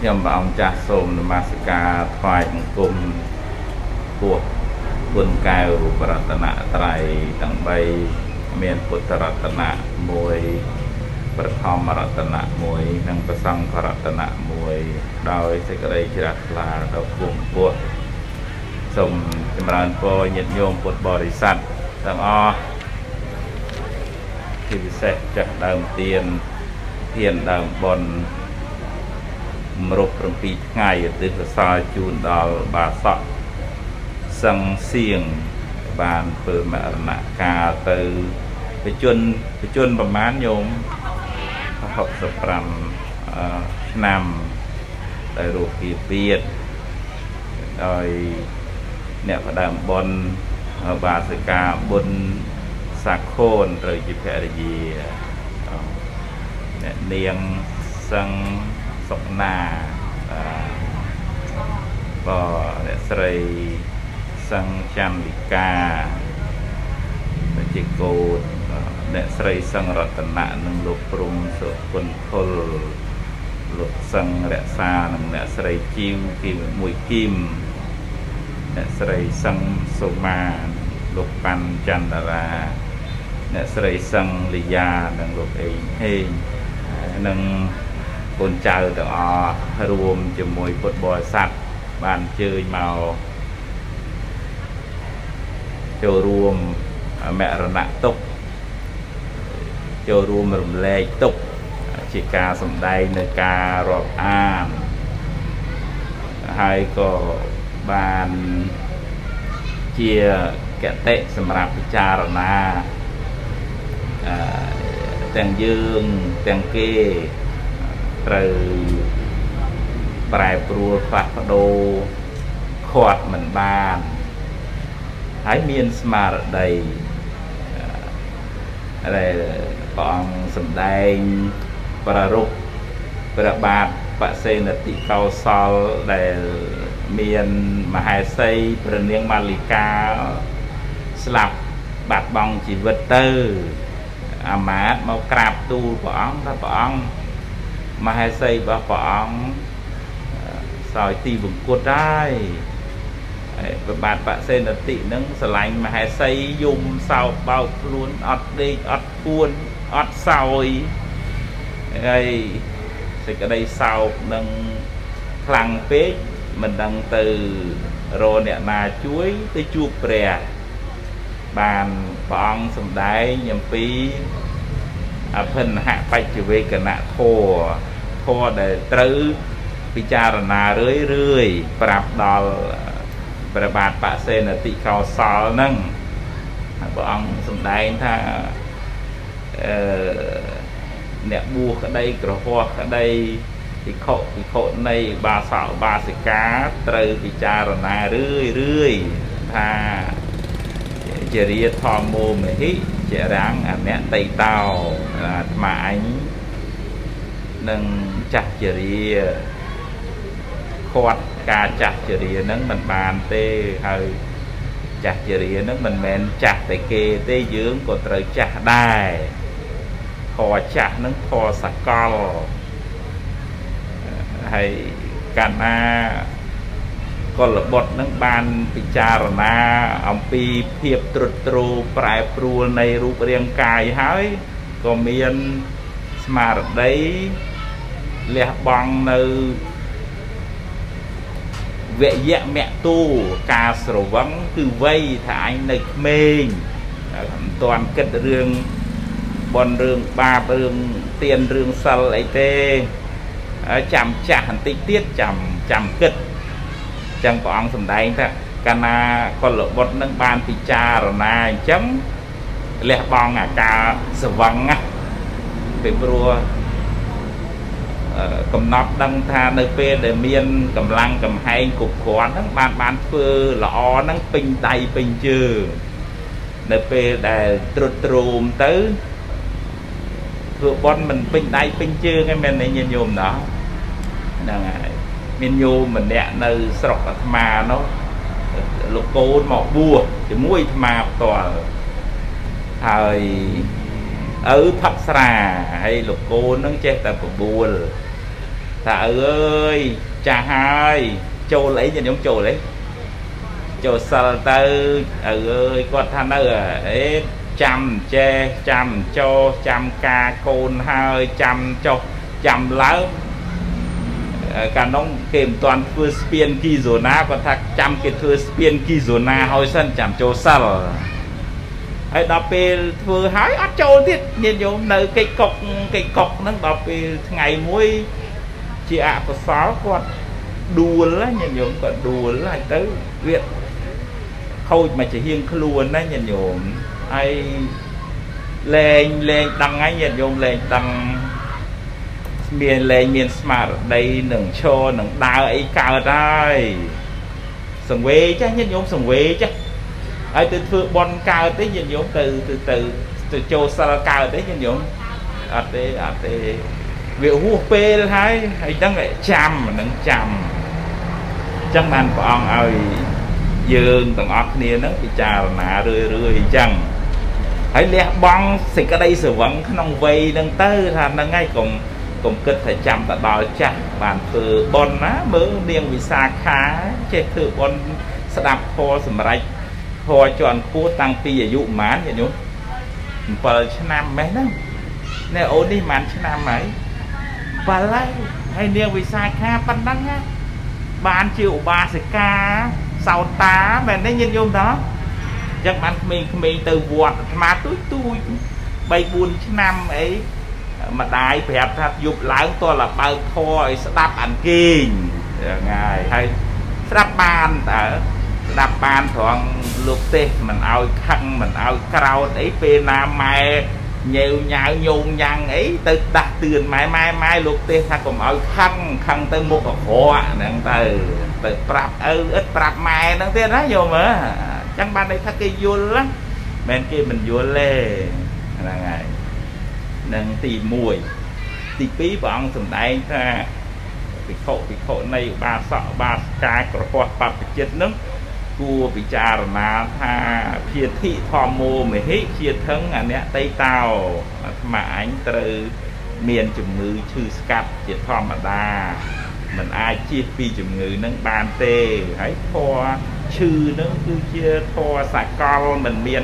ខ្ញុំព្រះអង្គចាស់សូមនមស្ការថ្វាយបង្គំពួកគុណកែវប្រតនត្រ័យទាំង3មានពុទ្ធរតនៈ1ប្រធមរតនៈ1និងប្រសង្ឃរតនៈ1ដោយសេចក្តីជ្រះថ្លាដល់គុំពុទ្ធសូមចម្រើនពរញាតិញោមពុទ្ធបរិស័ទទាំងអស់ជាពិសេសចាស់ដើមទៀនធានដើមបុណ្យ មរុប7ថ្ងៃឧទ្ទិសកុសលជូនដល់បាសកសឹងសៀងបានធ្វើមរណកាលទៅបជនបជនប្រមាណញោម65ឆ្នាំដែលរស់ពីពៀតដោយអ្នកផ្ដើមបុណ្យបាសិកាបុណ្យសាខូនត្រូវជាភរិយាអ្នកនាងសឹង សុកណាក៏អ្នកស្រីសង្ឃចន្ទិកាជាកូនអ្នកស្រីសង្ឃរតនៈនិងលោកព្រំសុគុណធុលលោកសង្ឃរក្សានិងអ្នកស្រីជីវគីមួយគីមអ្នកស្រីសង្ឃសុមាលោកប៉ាន់ចន្ទរាអ្នកស្រីសង្ឃលីយ៉ានិងលោកអេងហេងនិង កូនចៅទាំងអស់រួមជាមួយពុទ្ធបរិស័ទបានអញ្ជើញមកចូលរួមមរណទុកចូលរួមរំលែកទុកជាការសំដែងនៅការរាប់អានហើយក៏បានជាកតិសម្រាប់ពិចារណាទាំងយើងទាំងគេ ត្រូវប្រែប្រួលផ្លាស់ប្ដូរខាត់មិនបានហើយមានស្មារតីដែលព្រះអង្គសម្ដែងប្ររុពព្រះបាទបសេនតិកោសលដែលមានមហេសីព្រះនាងម៉ាលីកាស្លាប់បាត់បង់ជីវិតទៅអាមាត្យមកក្រាបទូលព្រះអង្គថាព្រះអង្គ មហេសីរបស់ព្រះអង្គសោយទីបង្គត់ហើយប្របាទបសេនតិនឹងស្រឡាញ់មហេសីយំសោកបោកខ្លួនអត់ដេកអត់ពួនអត់សោយហើយសេចក្តីសោកនឹងខ្លាំងពេកមិនដឹងទៅរអ្នកណាជួយទៅជួបព្រះបានព្រះអង្គសម្ដែងអំពីអភិនហបច្ចវេកណៈធរ ធរដែលត្រូវពិចារណារឿយរឿយប្រាប់ដល់ព្រះបាទបសេនតិកោសលហ្នឹងព្រះអង្គសម្ដែងថាអឺអ្នកបួសក្តីក្រហោះក្តីភិក្ខុភិក្ខុនៃបាសកបាសិកាត្រូវពិចារណារឿយរឿយថាជារាធម្មោមហិជារាំងអនតៃតោអាត្មាអញ នឹងចាស់ជារាខាត់ការចាស់ជរានឹងមិនបានទេហើយចាស់ជរានឹងមិនមែនចាស់តែគេទេយើងក៏ត្រូវចាស់ដែរធរចាស់នឹងធរសកលហើយកាលណាកលបុត្រនឹងបានពិចារណាអំពីភាពត្រុតត្រោប្រែប្រួលនៃរូបរាងកាយហើយក៏មានស្មារតី លះបង់នៅវយៈមទូការស្រវឹងគឺវ័យថាអញនៅក្មេងមិនទាន់គិតរឿងបនរឿងបាបរឿងទៀនរឿងសិលអីទេចាំចាស់បន្តិចទៀតចាំចាំគិតចឹងព្រះអង្គសម្ដែងថាកាលណាកុលបុត្រនឹងបានពិចារណាអញ្ចឹងលះបង់អាការស្រវឹងណាពីព្រោះ កំណត់ដឹងថានៅពេលដែលមានកម្លាំងកំហែងគ្រប់គ្រាន់ហ្នឹងបានបានធ្វើល្អហ្នឹងពេញដៃពេញជើងនៅពេលដែលត្រុតត្រោមទៅធ្វើបន់មិនពេញដៃពេញជើងឯងមែនទេញាតិញោមណោះហ្នឹងហើយមានញោមម្នាក់នៅស្រុកអាត្មានោះលោកកូនមកបួសជាមួយអាត្មាផ្ទាល់ហើយឪផឹកស្រាហើយលោកកូននឹងចេះតែបបួល ថាឪអើយចាស់ហើយចូលអីញាតិញោមចូលអីចូលសិលទៅឪអើយគាត់ថានៅអេចាំចេះចាំចោចាំការកូនហើយចាំចុះចាំឡើងកាលនោះគេមិនទាន់ធ្វើស្ពានគីហ្សូណាគាត់ថាចាំគេធ្វើស្ពានគីហ្សូណាហើយសិនចាំចូលសិលហើយដល់ពេលធ្វើហើយអត់ចូលទៀតញាតិញោមនៅកិច្ចកុកកិច្ចកុកហ្នឹងដល់ពេលថ្ងៃមួយ ជាអកុសលគាត់ដួលញាតិញោមគាត់ដួលហើយទៅវាខូចមកជាហៀងខ្លួនណាញាតិញោមហើយលែងលែងដឹងហើយញាតិញោមលែងដឹងមានលែងមានស្មារតីនឹងឈរនឹងដើរអីកើតហើយសង្វេចាស់ញាតិញោមសង្វេចាស់ហើយទៅធ្វើបន់កើតទេញាតិញោមទៅទៅទៅទៅចូលសិលកើតទេញាតិញោមអត់ទេអត់ទេ វាហួសពេលហើយហើយដឹងចាំនឹងចាំអញ្ចឹងបានព្រះអង្គឲ្យយើងទាំងអស់គ្នានឹងពិចារណារឿយរឿយអញ្ចឹងហើយលះបង់សេចក្តីស្រវឹងក្នុងវ័យហ្នឹងទៅថាហ្នឹងហើយកុំកុំគិតថាចាំទៅដល់ចាស់បានធ្វើប៉ុនណាមើលនាងវិសាខាចេះធ្វើប៉ុនស្ដាប់ធម៌សម្រេចធម៌ជាន់ខ្ពស់តាំងពីអាយុប៉ុន្មានញាតិញោម7ឆ្នាំម៉េះហ្នឹងនេះអូននេះប៉ុន្មានឆ្នាំហើយ 7ហើយហើយនាងវិសាខាប៉ុណ្ណឹងណាបានជាឧបាសិកាសោតាមែនទេញាតិញោមតើអញ្ចឹងបានក្មេងៗទៅវត្តអាត្មាទួយទួយ3 4ឆ្នាំអីម្ដាយប្រាប់ថាយប់ឡើងតលបើកធေါ်ឲ្យស្ដាប់អានគេងហ្នឹងហើយហើយស្ដាប់បានតើស្ដាប់បានត្រង់លោកទេសមិនឲ្យខឹងមិនឲ្យក្រោតអីពេលណាម៉ែ ញើញ៉ៅញោងញ៉ាំងអីទៅដាស់តឿនម៉ែម៉ែម៉ែលោកទេសថាកុំឲ្យខឹងខឹងទៅមុខអក្រក់ហ្នឹងទៅទៅប្រាប់ឪអិតប្រាប់ម៉ែហ្នឹងទៀតណាយោមើអញ្ចឹងបានន័យថាគេយល់ណាមិនគេមិនយល់ទេហ្នឹងហើយនឹងទី1ទី2ព្រះអង្គសម្ដែងថាភិក្ខុភិក្ខុនៃឧបាសកឧបាសិកាក្រហោះបព្វជិតនឹង គួរពិចារណាថាភាធិធម្មោមហិជាថឹងអអ្នកតៃតោអាត្មាអញត្រូវមានជំងឺឈឺស្កាត់ជាធម្មតាมันអាចជៀសពីជំងឺនឹងបានទេហើយធัวឈឺនឹងគឺជាធัวសកលมันមាន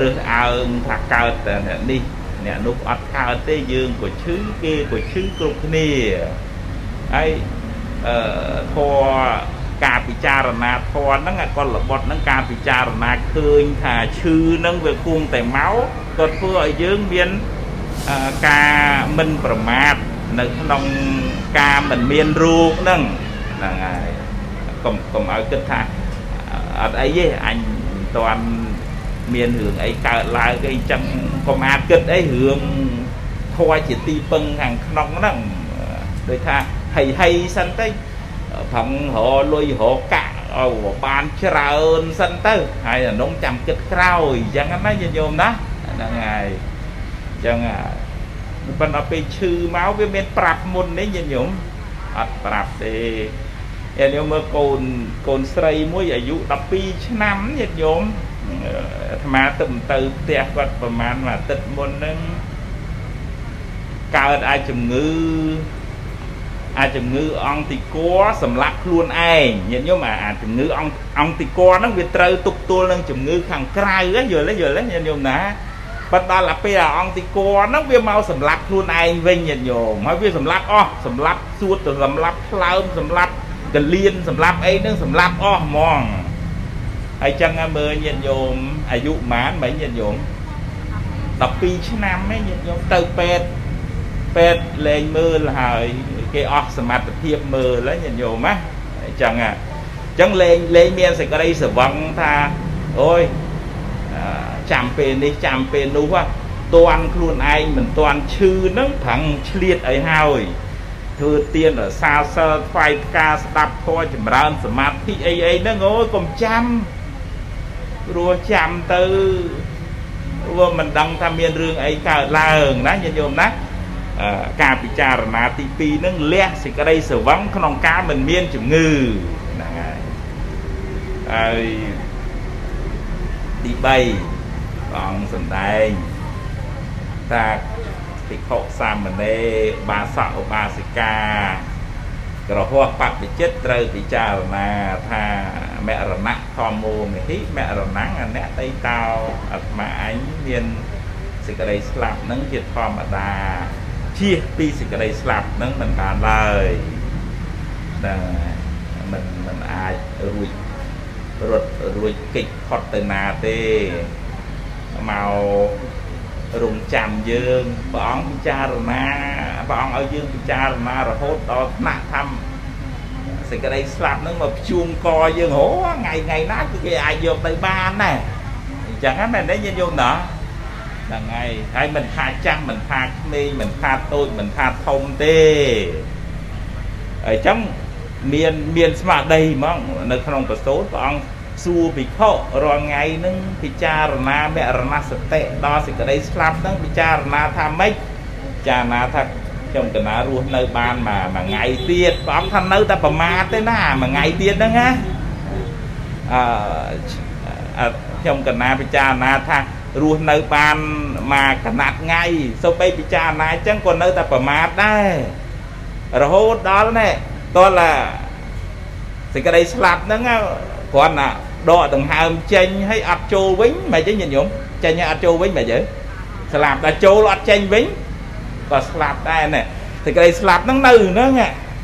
រើសអើងថាកើតតែនេះអ្នកនោះអត់កើតទេយើងក៏ឈឺគេក៏ឈឺគ្រប់គ្នាហើយអឺធัว ការពិចារណាធម៌ហ្នឹងអកលបុត្រហ្នឹងការពិចារណាឃើញថាឈឺហ្នឹងវាគួងតែមកក៏ធ្វើឲ្យយើងមានការមិនប្រមាទនៅក្នុងការមិនមានរោគហ្នឹងហ្នឹងហើយកុំកុំឲ្យគិតថាអត់អីទេអញមិនតាន់មានរឿងអីកើតឡើងអីចឹងកុំអាចគិតអីរឿងធွာជាទីពឹងខាងក្នុងហ្នឹងដូចថាហីហីសិនទៅ ផឹងរលុយរកាក់ឲ្យបានច្រើនសិនទៅហើយអានោះចាំគិតក្រោយអញ្ចឹងណាញាតិញោមណាហ្នឹងហើយអញ្ចឹងប៉ុន្តែពេលឈឺមកវាមានប្រាប់មុននេះញាតិញោមអត់ប្រាប់ទេញាតិញោមមើលកូនកូនស្រីមួយអាយុ12ឆ្នាំញាតិញោមអាត្មាទៅទៅផ្ទះគាត់ប្រហែលមួយអាទិត្យមុនហ្នឹងកើតអាចជំងឺ អាចជំងឺអង្គតិក័សម្រាប់ខ្លួនឯងញាតិញោមអាជំងឺអង្គអង្គតិក័ហ្នឹងវាត្រូវទប់ទល់នឹងជំងឺខាងក្រៅយល់ទេយល់ទេញាតិញោមណាប៉ុន្តែដល់ពេលអាអង្គតិក័ហ្នឹងវាមកសម្រាប់ខ្លួនឯងវិញញាតិញោមហើយវាសម្រាប់អស់សម្រាប់សួតសម្រាប់ផ្លើមសម្រាប់កលៀនសម្រាប់អីហ្នឹងសម្រាប់អស់ហ្មងហើយចឹងមើលញាតិញោមអាយុប៉ុន្មានមិនញាតិញោម12ឆ្នាំឯងញាតិញោមទៅពេទ្យពេទ្យលែងមើលហើយ គេអស់សមត្ថភាពមើលហើយញាតិញោមណាអញ្ចឹងអញ្ចឹងលែងលែងមានសេចក្តីស្រវឹងថាអូយចាំពេលនេះចាំពេលនោះតន់ខ្លួនឯងមិនតន់ឈឺនឹងប្រឹងឆ្លៀតឲ្យហើយធ្វើទៀនរសាសិលថ្វាយផ្កាស្ដាប់ធម៌ចម្រើនសមាធិអីអីហ្នឹងអូយកុំចាំព្រោះចាំទៅវាមិនដឹងថាមានរឿងអីកើតឡើងណាញាតិញោមណា ការពិចារណាទី2ហ្នឹងលះសេចក្តីស្រវឹងក្នុងការមិនមានជំងឺហ្នឹងហើយហើយទី3ព្រះអង្គសំដែងថាភិក្ខុសាមណេរបាសកឧបាសិកាក្រហោះបព្វជិតត្រូវពិចារណាថាមរណៈធម្មោមិហិមរណងអនតៃតោអាត្មាអញមានសេចក្តីស្លាប់នឹងជាធម្មតា ជៀសពីសេចក្តីស្លាប់នឹងមិនបានឡើយដែលមិនមិនអាចរួចរត់រួចកិច្ចផុតទៅណាទេមករងចាំយើងព្រះអង្គពិចារណាព្រះអង្គឲ្យយើងពិចារណារហូតដល់ថ្នាក់ថាសេចក្តីស្លាប់នឹងមកភ្ជួងកយើងហូថ្ងៃថ្ងៃណាគឺគេអាចយកទៅបានដែរអញ្ចឹងហ្នឹងមែនទេញាតិញោមណា ហ្នឹងហើយហើយមិនថាចាស់មិនថាក្មេងមិនថាតូចមិនថាធំទេអញ្ចឹងមានមានស្មារតីហ្មងនៅក្នុងប្រសូតព្រះអង្គសួរភិក្ខុរាល់ថ្ងៃនឹងពិចារណាមរណសតិដល់សេចក្តីស្លាប់នឹងពិចារណាថាម៉េចពិចារណាថាខ្ញុំកណារស់នៅបានមួយមួយថ្ងៃទៀតព្រះអង្គថានៅតែប្រមាទទេណាមួយថ្ងៃទៀតហ្នឹងណាអឺខ្ញុំកណាពិចារណាថា រស់នៅបានមកកណាត់ថ្ងៃសូម្បីពិចារណាអញ្ចឹងក៏នៅតែប្រមាទដែររហូតដល់នេះតលសេចក្តីស្លាប់ហ្នឹងគ្រាន់តែដកដង្ហើមចេញហើយអត់ចូលវិញមិនអីញាតិញោមចេញហើយអត់ចូលវិញមិនអីស្លាប់ដល់ចូលអត់ចេញវិញក៏ស្លាប់ដែរណែសេចក្តីស្លាប់ហ្នឹងនៅហ្នឹង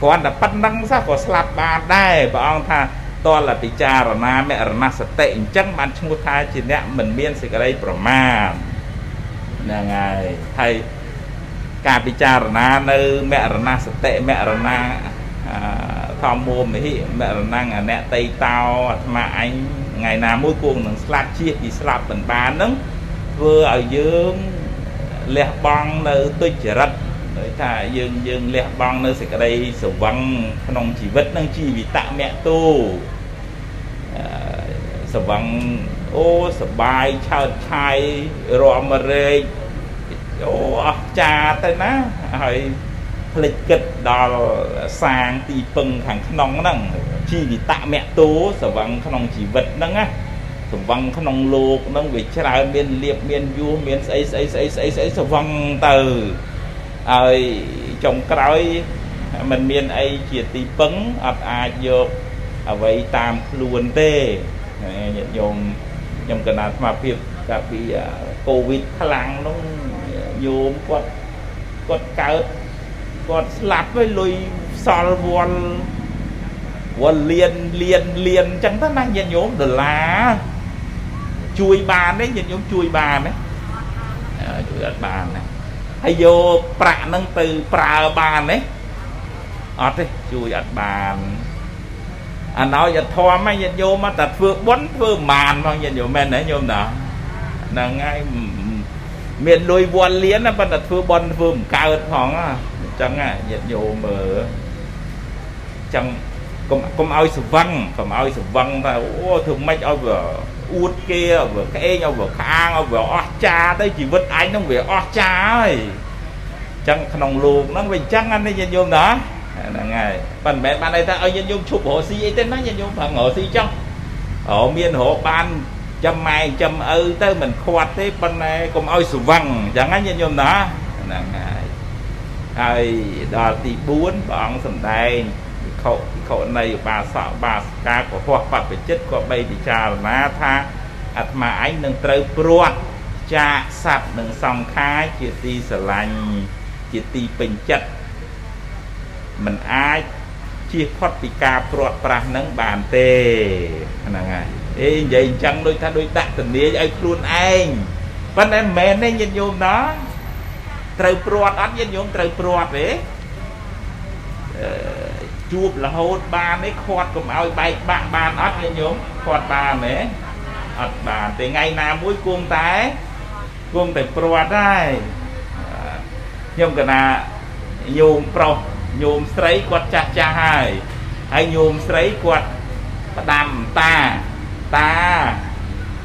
គ្រាន់តែប៉ុណ្្នឹងសោះក៏ស្លាប់បានដែរព្រះអង្គថា តលពិចារណាមរណសតិអញ្ចឹងបានឈ្មោះថាជាអ្នកមិនមានសេចក្តីប្រមាទហ្នឹងហើយហើយការពិចារណានៅមរណសតិមរណាធម្មោមហិមរណងអនតៃតោអាត្មាអញថ្ងៃណាមួយគង់នឹងស្លាប់ជៀសពីស្លាប់មិនបានហ្នឹងធ្វើឲ្យយើងលះបង់នៅទុច្ចរិតដោយថាយើងយើងលះបង់នៅសេចក្តីសវឹងក្នុងជីវិតនឹងជីវិតមគ្ទូ សវឹងអូសបាយឆើតឆាយរមរែកអូអស្ចារទៅណាហើយភ្លេចគិតដល់សាងទីពឹងខាងក្នុងហ្នឹងជីវិតមគ្ទូសវឹងក្នុងជីវិតហ្នឹងណាសវឹងក្នុងលោកហ្នឹងវាច្រើនមានលៀបមានយួរមានស្អីស្អីស្អីស្អីស្អីសវឹងទៅហើយចុងក្រោយมันមានអីជាទីពឹងអត់អាចយក អ្វីតាមខ្លួនទេញាតិញោមខ្ញុំកណាត់ស្មារភាពកាលពីកូវីដខ្លាំងនោះញោមគាត់គាត់កើតគាត់ស្លាប់ហើយលុយសល់វល់វល់លៀនលៀនលៀនអញ្ចឹងទៅណាញាតិញោមដុល្លារជួយបានទេញាតិញោមជួយបានទេជួយអត់បានទេហើយយកប្រាក់ហ្នឹងទៅប្រើបានទេអត់ទេជួយអត់បាន អាណោយធម៌ហ្នឹងញាតិញោមតែធ្វើបុណ្យធ្វើបានផងញាតិញោមមែនទេញោមណាហ្នឹងហើយមានលុយវល់លៀនណាប៉ុន្តែធ្វើបុណ្យធ្វើមិនកើតផងអញ្ចឹងញាតិញោមមើលអញ្ចឹងកុំកុំឲ្យស្វឹងកុំឲ្យស្វឹងថាអូធ្វើម៉េចឲ្យវាអួតគេឲ្យវាក្អេងឲ្យវាខាងឲ្យវាអស់ចាទៅជីវិតអញនឹងវាអស់ចាហើយអញ្ចឹងក្នុងលោកហ្នឹងវាអញ្ចឹងណាញាតិញោមណា ហ្នឹងហើយប៉ុន្តែមិនមែនបានន័យថាឲ្យញាតិញោមឈប់រកស៊ីអីទេណាញាតិញោមប្រឹងរកស៊ីចង់អូមានរកបានចាំម៉ែចាំឪទៅមិនខាត់ទេប៉ុន្តែកុំឲ្យស្វឹងអញ្ចឹងណាញាតិញោមណាហ្នឹងហើយហើយដល់ទី4ព្រះអង្គសម្ដែងវិខុវិខុនៃឧបាសកបាសិកាកុហកបព្វជិតក៏បីពិចារណាថាអាត្មាឯងនឹងត្រូវព្រាត់ចាកសัตว์និងសង្ខារជាទីស្រឡាញ់ជាទីពេញចិត្ត មិនអាចជៀសផុតពីការព្រាត់ប្រាសនឹងបានទេហ្នឹងហើយអេនិយាយអញ្ចឹងដូចថាដូចដាក់ទនាយឲ្យខ្លួនឯងប៉ុន្តែមិនមែនទេញាតិញោមណាត្រូវព្រាត់អត់ញាតិញោមត្រូវព្រាត់ទេជួបរហូតបានទេខាត់កុំឲ្យបែកបាក់បានអត់ញាតិញោមខាត់បានទេអត់បានទេថ្ងៃណាមួយគង់តែគង់តែព្រាត់ហើយខ្ញុំកណាញោមប្រុស ញោមស្រីគាត់ចាស់ចាស់ហើយហើយញោមស្រីគាត់ផ្ដាំតាតា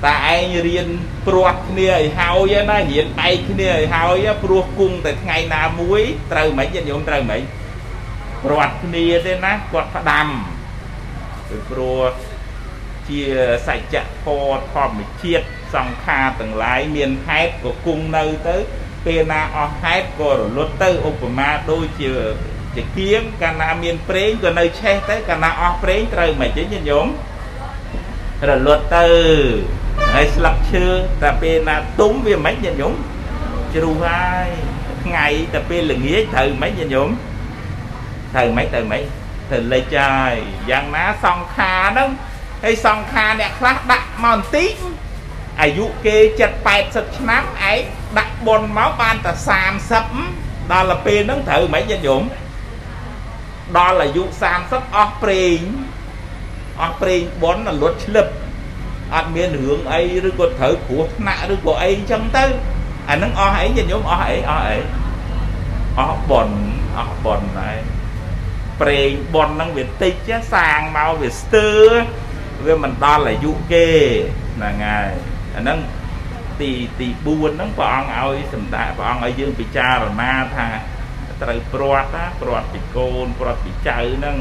តាឯងរៀនព្រាត់គ្នាឲ្យហើយណារៀនបែកគ្នាឲ្យហើយព្រោះគង់តែថ្ងៃណាមួយត្រូវមិនញាតិញោមត្រូវមិនព្រាត់គ្នាទេណាគាត់ផ្ដាំពីព្រោះជាសច្ចធម៌ធម្មជាតិសង្ខារទាំងឡាយមានហេតុក៏គង់នៅទៅពេលណាអស់ហេតុក៏រលត់ទៅឧបមាដូចជា ជាគៀងកាលណាមានប្រេងក៏នៅឆេះទៅកាលណាអស់ប្រេងត្រូវមិនទេញាតិញោមរលត់ទៅហើយស្លឹកឈើតែពេលណាទុំវាមិនញាតិញោមជ្រុះហើយថ្ងៃតែពេលល្ងាចត្រូវមិនញាតិញោមត្រូវមិនត្រូវមិនត្រូវលេចហើយយ៉ាងណាសង្ខារហ្នឹងហើយសង្ខារអ្នកខ្លះដាក់មកបន្តិចអាយុគេ7 80ឆ្នាំឯងដាក់ប៉ុនមកបានតែ30ដល់ទៅពេលហ្នឹងត្រូវមិនញាតិញោម ដល់អាយុ30អស់ប្រេងអស់ប្រេងប៉ុនលត់ឆ្លឹបអត់មានរឿងអីឬក៏ត្រូវគ្រោះថ្នាក់ឬក៏អីអញ្ចឹងទៅអានឹងអស់អីញាតិញោមអស់អីអស់អីអស់ប៉ុនអស់ប៉ុនហើយប្រេងប៉ុនហ្នឹងវាតិចសាងមកវាស្ទើវាមិនដល់អាយុគេហ្នឹងហើយអាហ្នឹងទីទី4ហ្នឹងព្រះអង្គឲ្យសម្ដេចព្រះអង្គឲ្យយើងពិចារណាថា ត្រូវព្រាត់ណាព្រាត់ពីកូនព្រាត់ពីចៅហ្នឹង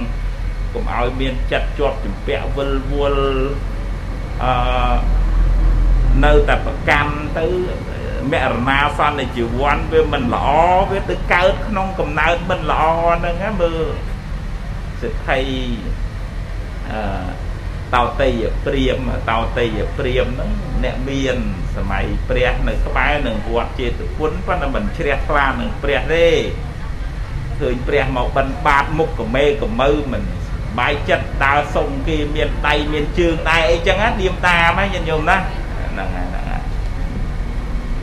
កុំឲ្យមានចិត្តជាប់ជំពាក់វិលវល់អឺនៅតែប្រកាន់ទៅមរណាសន្និជីវ័នវាមិនល្អវាទៅកើតក្នុងកំណើតមិនល្អហ្នឹងមើលសិទ្ធិអឺតោតីព្រាមតោតីព្រាមហ្នឹងអ្នកមានសម័យព្រះនៅក្បែរនឹងវត្តចេតពុនប៉ុន្តែមិនជ្រះថ្លានឹងព្រះទេ ឃើញព្រះមកបិណ្ឌបាតមុខកមេកមើមិនបាយចិត្តដើរសុំគេមានដៃមានជើងដែរអីចឹងណាឌៀមតាមហ្នឹងញាតិញោមណាហ្នឹងហើយហ្នឹងហើយ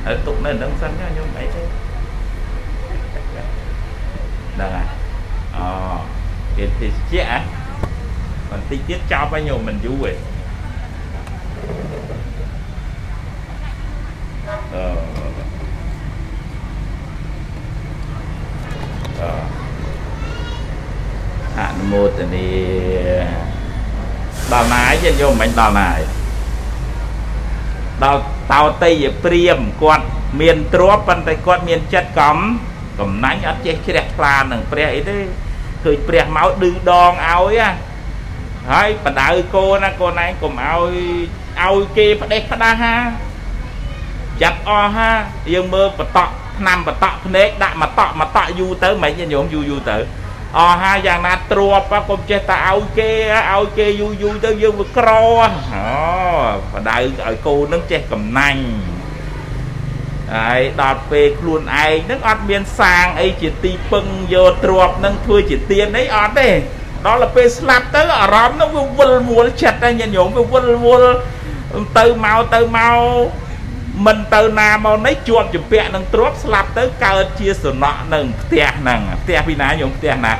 ហើយទុកនៅហ្នឹងសិនញោមអីទេហ្នឹងហើយអូគេតិចជាបន្តិចទៀតចប់ហើយញោមមិនយូរទេអឺអនុ មោទនីដល់ណាយញោមមិនដល់ណាយដល់តោតីយព្រាមគាត់មានទ្រពប៉ុន្តែគាត់មានចិត្តកំកំណាញ់អត់ចេះជ្រះថ្លានឹងព្រះអីទេឃើញព្រះមកឌឺដងឲ្យណាហើយបដៅកូនណាកូនឯងកុំឲ្យឲ្យគេផ្ដេសផ្ដាស់ហាចាប់អស់ហាយើងមើលបតក់ឆ្នាំបតក់ភ្នែកដាក់មកតក់មកតក់យូរទៅមិនញោមយូរយូរទៅ អស់ហើយយ៉ាងណាទ្របកុំចេះតែឲ្យគេឲ្យគេយូរយូរទៅយើងវាក្រអូបដៅឲ្យកូននឹងចេះកំណាញ់ហើយដល់ពេលខ្លួនឯងនឹងអត់មានសាងអីជាទីពឹងយកទ្របនឹងធ្វើជាទៀនអីអត់ទេដល់ទៅពេលស្លាប់ទៅអារម្មណ៍នោះវាវិលវល់ចិត្តហើយញាតិញោមវាវិលវល់ទៅមកទៅមក មិនទៅណាមកនេះជាប់ជំពាក់នឹងទ្រពស្លាប់ទៅកើតជាសំណក់នឹងផ្ទះហ្នឹងផ្ទះពីណាញោមផ្ទះណា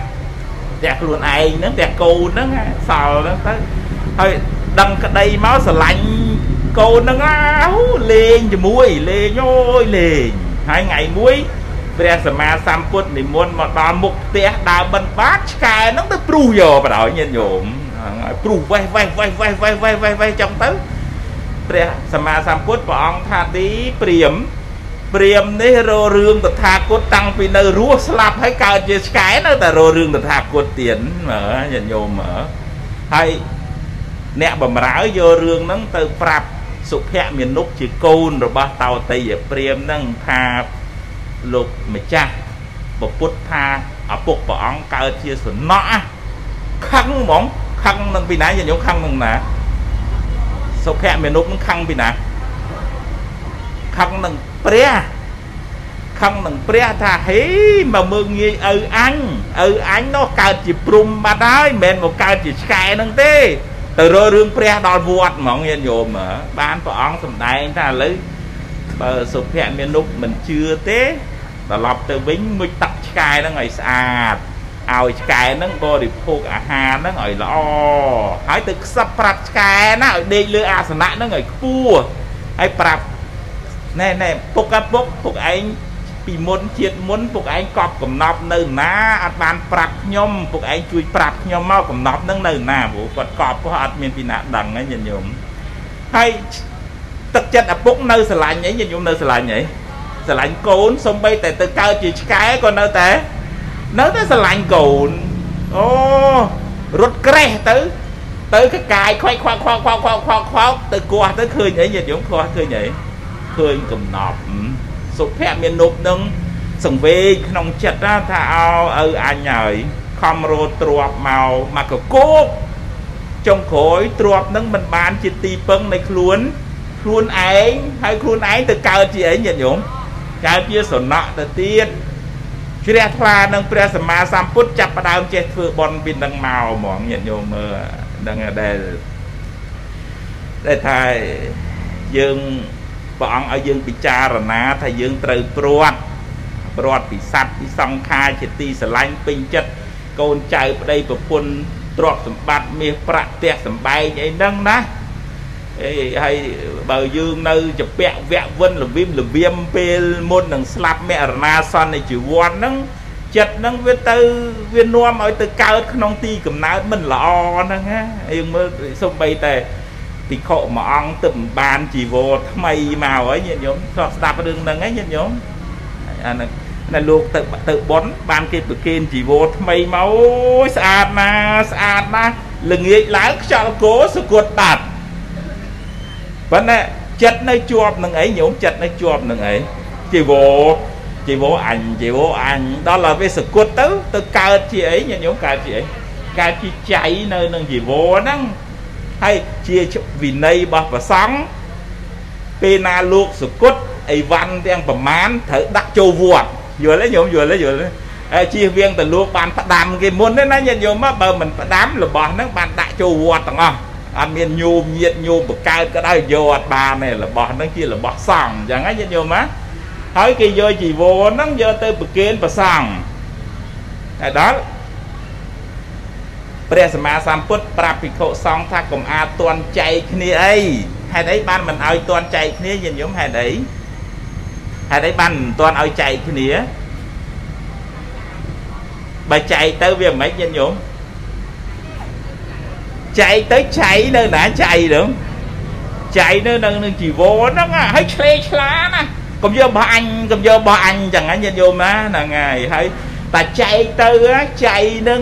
ផ្ទះខ្លួនឯងហ្នឹងផ្ទះកូនហ្នឹងសល់ហ្នឹងទៅហើយដឹងក្តីមកស្រឡាញ់កូនហ្នឹងអូលេងជាមួយលេងអូយលេងហើយថ្ងៃមួយព្រះសម្មាសម្ពុទ្ធនិមន្តមកដល់មុខផ្ទះដើរបិណ្ឌបាតឆ្កែហ្នឹងទៅព្រុសយកបណ្ដោយញាតិញោមព្រុសវេះវេះវេះវេះវេះវេះវេះចឹងទៅ ព្រះសម្មាសម្ពុទ្ធព្រះអង្គថាទីព្រាមព្រាមនេះររឿងតថាគតតាំងពីនៅរស់ស្លាប់ហើយកើតជាឆ្កែនៅតែររឿងតថាគតទៀតមើលញាតិញោមមើលហើយអ្នកបំរើយករឿងហ្នឹងទៅប្រាប់សុភមានុជាកូនរបស់តោតីព្រាមហ្នឹងថាលោកម្ចាស់ពពុទ្ធថាឪពុកព្រះអង្គកើតជាសំណក់ខឹងហ្មងខឹងនឹងពីណាញាតិញោមខឹងនឹងណា សុភមេនុនឹងខឹងពីណាខឹងនឹងព្រះខឹងនឹងព្រះថាហេមកមើងងាយឪអញឪអញនោះកើតជាព្រំបាត់ហើយមិនមែនមកកើតជាឆ្កែនឹងទេទៅរករឿងព្រះដល់វត្តហ្មងញាតិញោមបានព្រះអង្គសម្ដែងថាឥឡូវបើសុភមេនុមិនជឿទេត្រឡប់ទៅវិញមុជទឹកឆ្កែហ្នឹងឲ្យស្អាត ឲ្យឆ្កែហ្នឹងបរិភោគអាហារហ្នឹងឲ្យល្អហើយទៅខ្សឹបប្រាប់ឆ្កែណាឲ្យដេកលើអាសនៈហ្នឹងឲ្យខ្ពស់ហើយប្រាប់ណែណែពុកពុកពុកឯងពីមុនជាតិមុនពុកឯងកប់កំណប់នៅណាអត់បានប្រាប់ខ្ញុំពុកឯងជួយប្រាប់ខ្ញុំមកកំណប់នឹងនៅណាព្រោះគាត់កប់គាត់អត់មានពីណាដឹងហ្នឹងញាតិញោមហើយទឹកចិត្តឪពុកនៅស្រឡាញ់អីញាតិញោមនៅស្រឡាញ់អីស្រឡាញ់កូនសំបីតែទៅកើតជាឆ្កែក៏នៅតែ នៅតែស្រឡាញ់កូនអូរត់ក្រេះទៅ ទៅកកាយខ្វាច់ខ្វាក់ខ្វាក់ខ្វាក់ខ្វាក់ខ្វាក់ខ្វាក់ទៅគាស់ទៅឃើញអីញាតិញោមគាស់ឃើញអីឃើញកំណប់សុភៈមាននុបនឹងសង្វេគក្នុងចិត្តណាថាអោឪអញហើយខំរត់ទ្របមកមកកគោកចុងក្រោយទ្របនឹងមិនបានជាទីពឹងនៃខ្លួន ខ្លួនឯងហើយខ្លួនឯងទៅកើតជាអីញាតិញោមកើតជាសំណក់ទៅទៀត ជ្រះថ្លានឹងព្រះសម្មាសម្ពុទ្ធចាប់ផ្ដើមចេះធ្វើបន់ពីនឹងមកហ្មងញាតិញោមមើលនឹងដែលដែលថាយើងព្រះអង្គឲ្យយើងពិចារណាថាយើងត្រូវព្រាត់ព្រាត់ពីសัตว์ពីសង្ខារជាទីស្រឡាញ់ពេញចិត្តកូនចៅប្តីប្រពន្ធទ្រព្យសម្បត្តិមាសប្រាក់ផ្ទះសម្បែងអីហ្នឹងណា អីហើយបើយើងនៅចពាក់វៈវិនលវិមលវៀមពេលមុននឹងស្លាប់មរណាសន្និជីវ័នហ្នឹងចិត្តហ្នឹងវាទៅវានាំឲ្យទៅកើតក្នុងទីកំណើតមិនល្អហ្នឹងណាយើងមើលសំបីតែភិក្ខុមួយអង្គទៅមិនបានជីវរថ្មីមកហើយញាតិញោមធ្លាប់ស្ដាប់រឿងហ្នឹងហើយញាតិញោមអាហ្នឹងតែលោកទៅទៅបន់បានគេប្រគេនជីវរថ្មីមកអូយស្អាតណាស់ស្អាតណាស់ល្ងាចឡើងខ្យល់គោសគត់បាត់ ប៉ុន្តែចិត្តនៅជាប់នឹងអីញោមចិត្តនៅជាប់នឹងអីជីវរជីវរអញជីវរអញដល់ដល់វាសគត់ទៅទៅកើតជាអីញាតិញោមកើតជាអីកើតជាចៃនៅនឹងជីវរហ្នឹងហើយជាវិន័យរបស់ព្រះសង្ឃពេលណាលោកសគត់អីវ៉ាន់ទាំងប្រមាណត្រូវដាក់ចូលវត្តយល់ទេញោមយល់ទេយល់ទេហើយជៀសវាងទៅលោកបានផ្ដាំគេមុនទេណាញាតិញោមបើមិនផ្ដាំរបស់ហ្នឹងបានដាក់ចូលវត្តទាំងអស់ អត់មានញោមញាតញោមបកើតក៏ដោយយកអត់បានទេរបស់ហ្នឹងជារបស់សង្ឃអញ្ចឹងណាញាតិញោមណាហើយគេយកជីវរហ្នឹងយកទៅប្រគេនប្រសង្ឃតែដល់ព្រះសម្មាសម្ពុទ្ធប្រាប់ភិក្ខុសង្ឃថាកុំអាចតន់ចែកគ្នាអីហេតុអីបានមិនឲ្យតន់ចែកគ្នាញាតិញោមហេតុអីហេតុអីបានមិនតន់ឲ្យចែកគ្នាបើចែកទៅវាមិនញាតិញោម ចែកទៅចៃនៅណាចៃហ្នឹងចៃនៅនឹងជីវរហ្នឹងហើយឆ្លេឆ្លាណាកុំយករបស់អញកុំយករបស់អញចឹងណាញាតិញោមណាហ្នឹងហើយហើយតែចែកទៅចៃហ្នឹង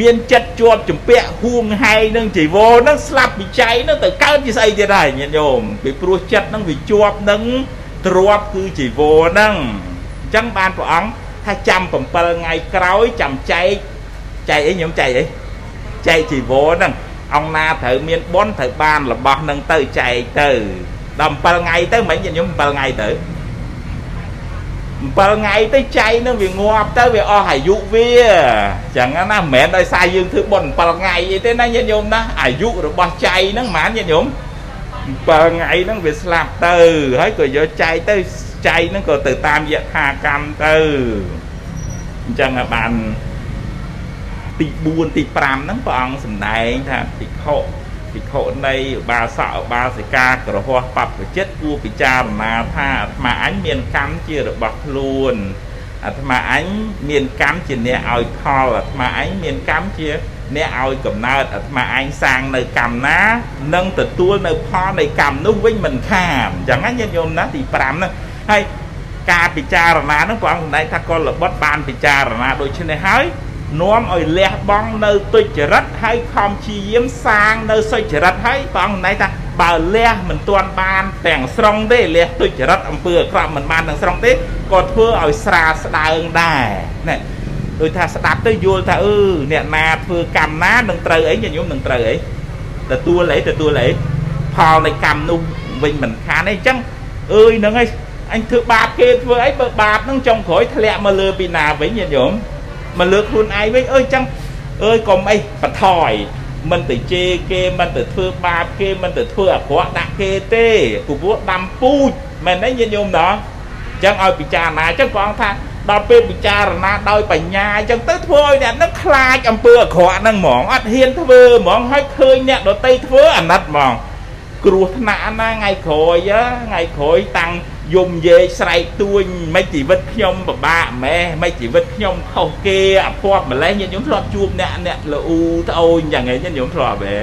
មានចិត្តជាប់ចម្ពាក់ហួងហែងនឹងជីវរហ្នឹងស្លាប់ពីចៃហ្នឹងទៅកើតជាស្អីទៀតហើយញាតិញោមពីព្រោះចិត្តហ្នឹងវាជាប់នឹងទ្របគឺជីវរហ្នឹងអញ្ចឹងបានព្រះអង្គថាចាំ7ថ្ងៃក្រោយចាំចែកចែកអីញោមចែកអីចែកជីវរហ្នឹង អង្គណាត្រូវមានបុណ្យត្រូវបានរបស់នឹងទៅចែកទៅដល់7ថ្ងៃទៅមិនញាតិញោម7ថ្ងៃទៅ7ថ្ងៃទៅចៃនឹងវាងាប់ទៅវាអស់អាយុវាចឹងណាមិនមែនដោយសារយើងធ្វើបុណ្យ7ថ្ងៃអីទេណាញាតិញោមណាអាយុរបស់ចៃហ្នឹងហ្មងញាតិញោម7ថ្ងៃហ្នឹងវាស្លាប់ទៅហើយក៏យកចៃទៅចៃហ្នឹងក៏ទៅតាមយថាកម្មទៅអញ្ចឹងបាន ទី4ទី5ហ្នឹងព្រះអង្គសម្ដែងថាភិក្ខុភិក្ខុនៃឧបាសកឧបាសិកាក្រហោះបព្វជិតគួរពិចារណាថាអាត្មាអញមានកម្មជារបស់ខ្លួនអាត្មាអញមានកម្មជាអ្នកឲ្យផលអាត្មាអញមានកម្មជាអ្នកឲ្យកំណើតអាត្មាអញសាងនៅកម្មណានឹងទទួលនៅផលនៃកម្មនោះវិញមិនខានអញ្ចឹងណាញាតិញោមណាទី5ហ្នឹងហើយការពិចារណាហ្នឹងព្រះអង្គសម្ដែងថាកុលបុត្របានពិចារណាដូច្នេះហើយ នាំឲ្យលះបង់នៅទុច្ចរិតហើយខំព្យាយាមសាងនៅសុចរិតហើយព្រះអង្គណៃថាបើលះមិនទាន់បានទាំងស្រុងទេលះទុច្ចរិតអំពើអាក្រក់មិនបានទាំងស្រុងទេក៏ធ្វើឲ្យស្រាលស្ដើងដែរណែដូចថាស្ដាប់ទៅយល់ថាអឺអ្នកណាធ្វើកម្មណានឹងត្រូវអីញញោមនឹងត្រូវអីទទួលអីទទួលអីផលនៃកម្មនោះវិញមិនខានអីអញ្ចឹងអើយនឹងឯងអញធ្វើបាបគេធ្វើអីបើបាបនឹងចុងក្រោយធ្លាក់មកលើពីណាវិញញញោ មមកលើខ្លួនឯងវិញអើយចឹងអើយកុំអីបថយមិនទៅជេរគេមិនទៅធ្វើបាបគេមិនទៅធ្វើអាក្រក់ដាក់គេទេព្រោះដាំពូជមែនទេញាតិញោមណោះអញ្ចឹងឲ្យពិចារណាអញ្ចឹងព្រះអង្គថាដល់ពេលពិចារណាដោយបញ្ញាអញ្ចឹងទៅធ្វើឲ្យអ្នកនឹងខ្លាចអំពើអាក្រក់ហ្នឹងហ្មងអត់ហ៊ានធ្វើហ្មងឲ្យឃើញអ្នកដតីធ្វើអាណិតហ្មងគ្រោះថ្នាក់ណាថ្ងៃក្រោយថ្ងៃក្រោយតាំង យំយេស្រែកទួញមិនជីវិតខ្ញុំពិបាកម៉េះមិនជីវិតខ្ញុំខុសគេអភ័ព្វម្លេះញាតិញោមធ្លាប់ជួបអ្នកអ្នកលូត្អូនយ៉ាងហ្នឹងញាតិញោមធ្លាប់ហ៎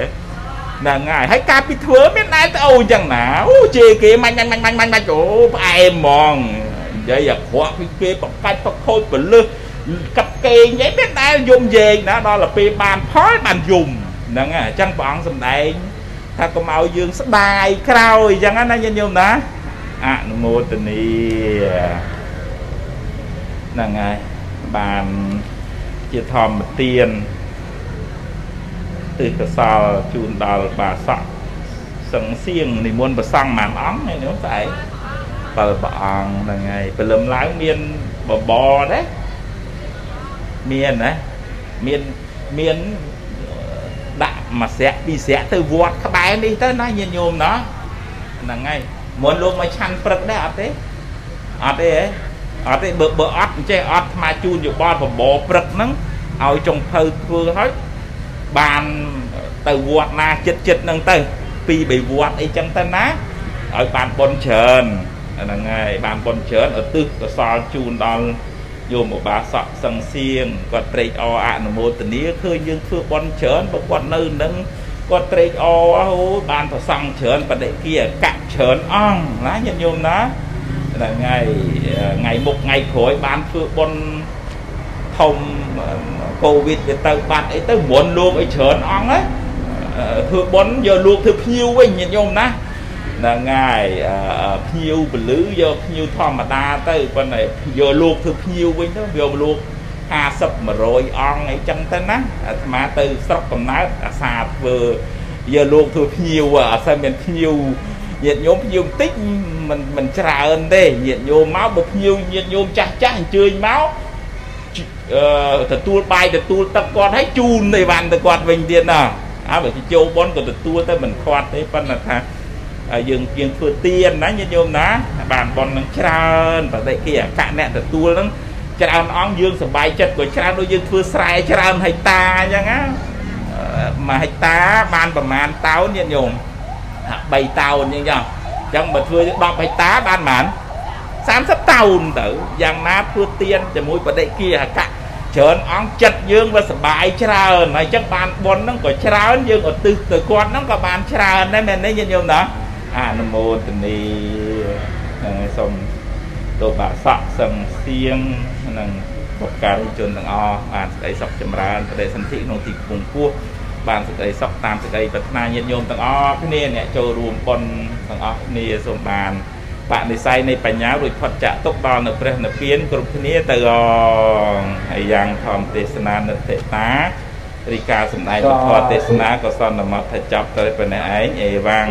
ហ្នឹងហើយហើយការពីធ្វើមានដែរត្អូនយ៉ាងណាអូជេរគេមាញ់មាញ់មាញ់មាញ់មាញ់អូផ្អែមហ្មងនិយាយអាក្រក់ពីគេបកាច់បខូចបលឹះកាប់គេងអីមានដែរយំយេងណាដល់ទៅពេលបានផលបានយំហ្នឹងហើយអញ្ចឹងព្រះអង្គសម្ដែងថាកុំឲ្យយើងស្ដាយក្រោយអញ្ចឹងណាញាតិញោមណា អនុមោទនីហ្នឹងហើយបានជាធម្មទានទិសកសលជូនដល់បាសកសង្សៀងនិមន្តប្រសង់មួយអង្គនេះនោះស្អែក7ព្រះអង្គហ្នឹងហើយព្រលឹមឡើងមានបបរដែរមានណាមានមានដាក់មួយស្រាក់ពីរស្រាក់ទៅវត្តក្បែរនេះទៅណាញាតិញោមណាហ្នឹងហើយ មុនលោកមកឆាន់ព្រឹកដែរអត់ទេអត់ទេហ៎អត់ទេបើបើអត់អញ្ចេះអត់ថ្មជូនយោបល់បបរព្រឹកហ្នឹងឲ្យចុងភៅធ្វើឲ្យបានទៅវត្តណាចិត្តចិត្តហ្នឹងទៅពីបីវត្តអីចឹងទៅណាឲ្យបានបនច្រើនហ្នឹងហើយបានបនច្រើនឧទ្ទិសកុសលជូនដល់យោមឧបាសកសង្សៀងគាត់ត្រេកអរអនុមោទនាឃើញយើងធ្វើបនច្រើនបើគាត់នៅនឹង គាត់ត្រេកអរអូបានប្រសង់ច្រើនបដិគាអកៈច្រើនអង្គណាញាតិញោមណាថ្ងៃថ្ងៃមុខថ្ងៃក្រោយបានធ្វើបនធំកូវីដវាទៅបាត់អីទៅមុនលោកអីច្រើនអង្គណាធ្វើបនយកលោកធ្វើភ្ញៀវវិញញាតិញោមណាហ្នឹងហើយភ្ញៀវពលឺយកភ្ញៀវធម្មតាទៅប៉ុន្តែយកលោកធ្វើភ្ញៀវវិញទៅយកលោក 50 100អង្គអីចឹងទៅណាអាត្មាទៅស្រុកកំណើតអាសាធ្វើយកលោកធ្វើភ្ញៀវអត់ស្អីមានភ្ញៀវញាតិញោមភ្ញៀវបន្តិចមិនមិនច្រើនទេញាតិញោមមកបើភ្ញៀវញាតិញោមចាស់ចាស់អញ្ជើញមកអឺទទួលបាយទទួលទឹកគាត់ឲ្យជូនអីវ៉ាន់ទៅគាត់វិញទៀតណាអើបើចូលប៉ុនក៏ទទួលទៅមិនខ្វាត់ទេប៉ុន្តែថាយើងយើងធ្វើទៀនណាញាតិញោមណាបានប៉ុននឹងច្រើនបដិគិអកៈអ្នកទទួលនឹង ច្រើនអង្គយើងសប្បាយចិត្តក៏ច្រើនដូចយើងធ្វើស្រែច្រើនហិកតាអញ្ចឹងណាមួយហិកតាបានប្រមាណតោនញាតិញោម3តោនអញ្ចឹងអញ្ចឹងបើធ្វើ10ហិកតាបានប្រមាណ30តោនទៅយ៉ាងណាធ្វើទៀនជាមួយបដិគិអកៈច្រើនអង្គចិត្តយើងវាសុបាយច្រើនហើយអញ្ចឹងបានបុណ្យហ្នឹងក៏ច្រើនយើងឧទ្ទិសទៅគាត់ហ្នឹងក៏បានច្រើនដែរមែនទេញាតិញោមណាអនុមោទនីសូម ទោបាស័កសឹងសៀងនិងបុព្វការីជនទាំងអស់បានសេចក្តីសុខចម្រើនបដិសន្ធិក្នុងទីខ្ពង់ខ្ពស់បានសេចក្តីសុខតាមសេចក្តីប្រាថ្នាញាតិញោមទាំងអស់គ្នាអ្នកចូលរួមបុណ្យទាំងអស់គ្នាសូមបានបនិស័យនៃបញ្ញារួចផុតចាក់ទុកដល់នៅព្រះនិព្វានគ្រប់គ្នាទៅអងហើយយ៉ាងធម្មទេសនានិតិតារីកាសម្ដែងពធទេសនាក៏សន្មតថាចប់ទៅប៉ុណ្ណេះឯងអេវ៉ាំង